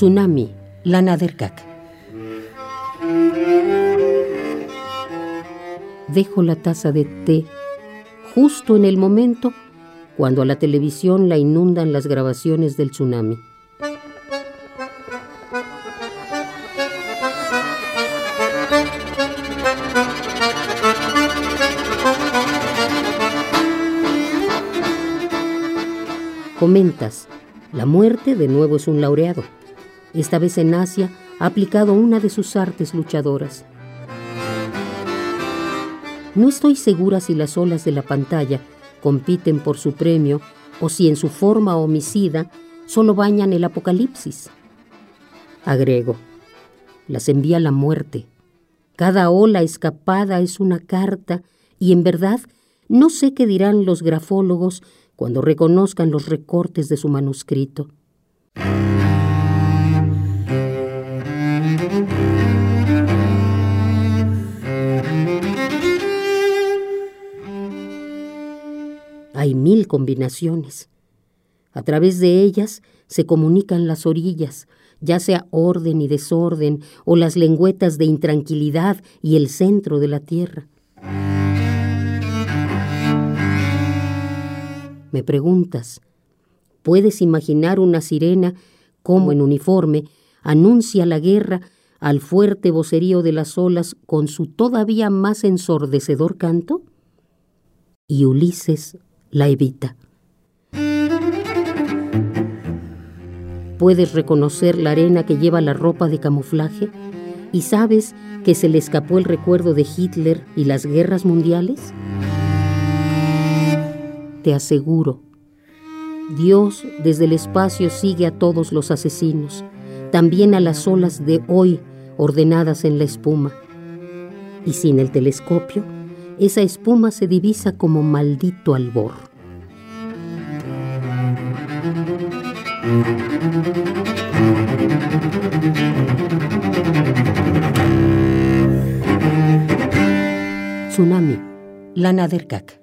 Tsunami, Lana Derkak. Dejo la taza de té justo en el momento cuando a la televisión la inundan las grabaciones del tsunami. Comentas, la muerte de nuevo es un laureado. Esta vez en Asia ha aplicado una de sus artes luchadoras. No estoy segura si las olas de la pantalla compiten por su premio o si en su forma homicida solo bañan el apocalipsis. Agrego, las envía la muerte. Cada ola escapada es una carta y en verdad no sé qué dirán los grafólogos cuando reconozcan los recortes de su manuscrito. Hay mil combinaciones. A través de ellas se comunican las orillas, ya sea orden y desorden, o las lengüetas de intranquilidad y el centro de la tierra. Me preguntas, ¿puedes imaginar una sirena como en uniforme anuncia la guerra al fuerte vocerío de las olas con su todavía más ensordecedor canto? Y Ulises la evita. Puedes reconocer la arena que lleva la ropa de camuflaje y sabes que se le escapó el recuerdo de Hitler y las guerras mundiales te aseguro. Dios desde el espacio sigue a todos los asesinos, también a las olas de hoy ordenadas en la espuma. Y sin el telescopio, esa espuma se divisa como maldito albor. Tsunami, Lana Derkak.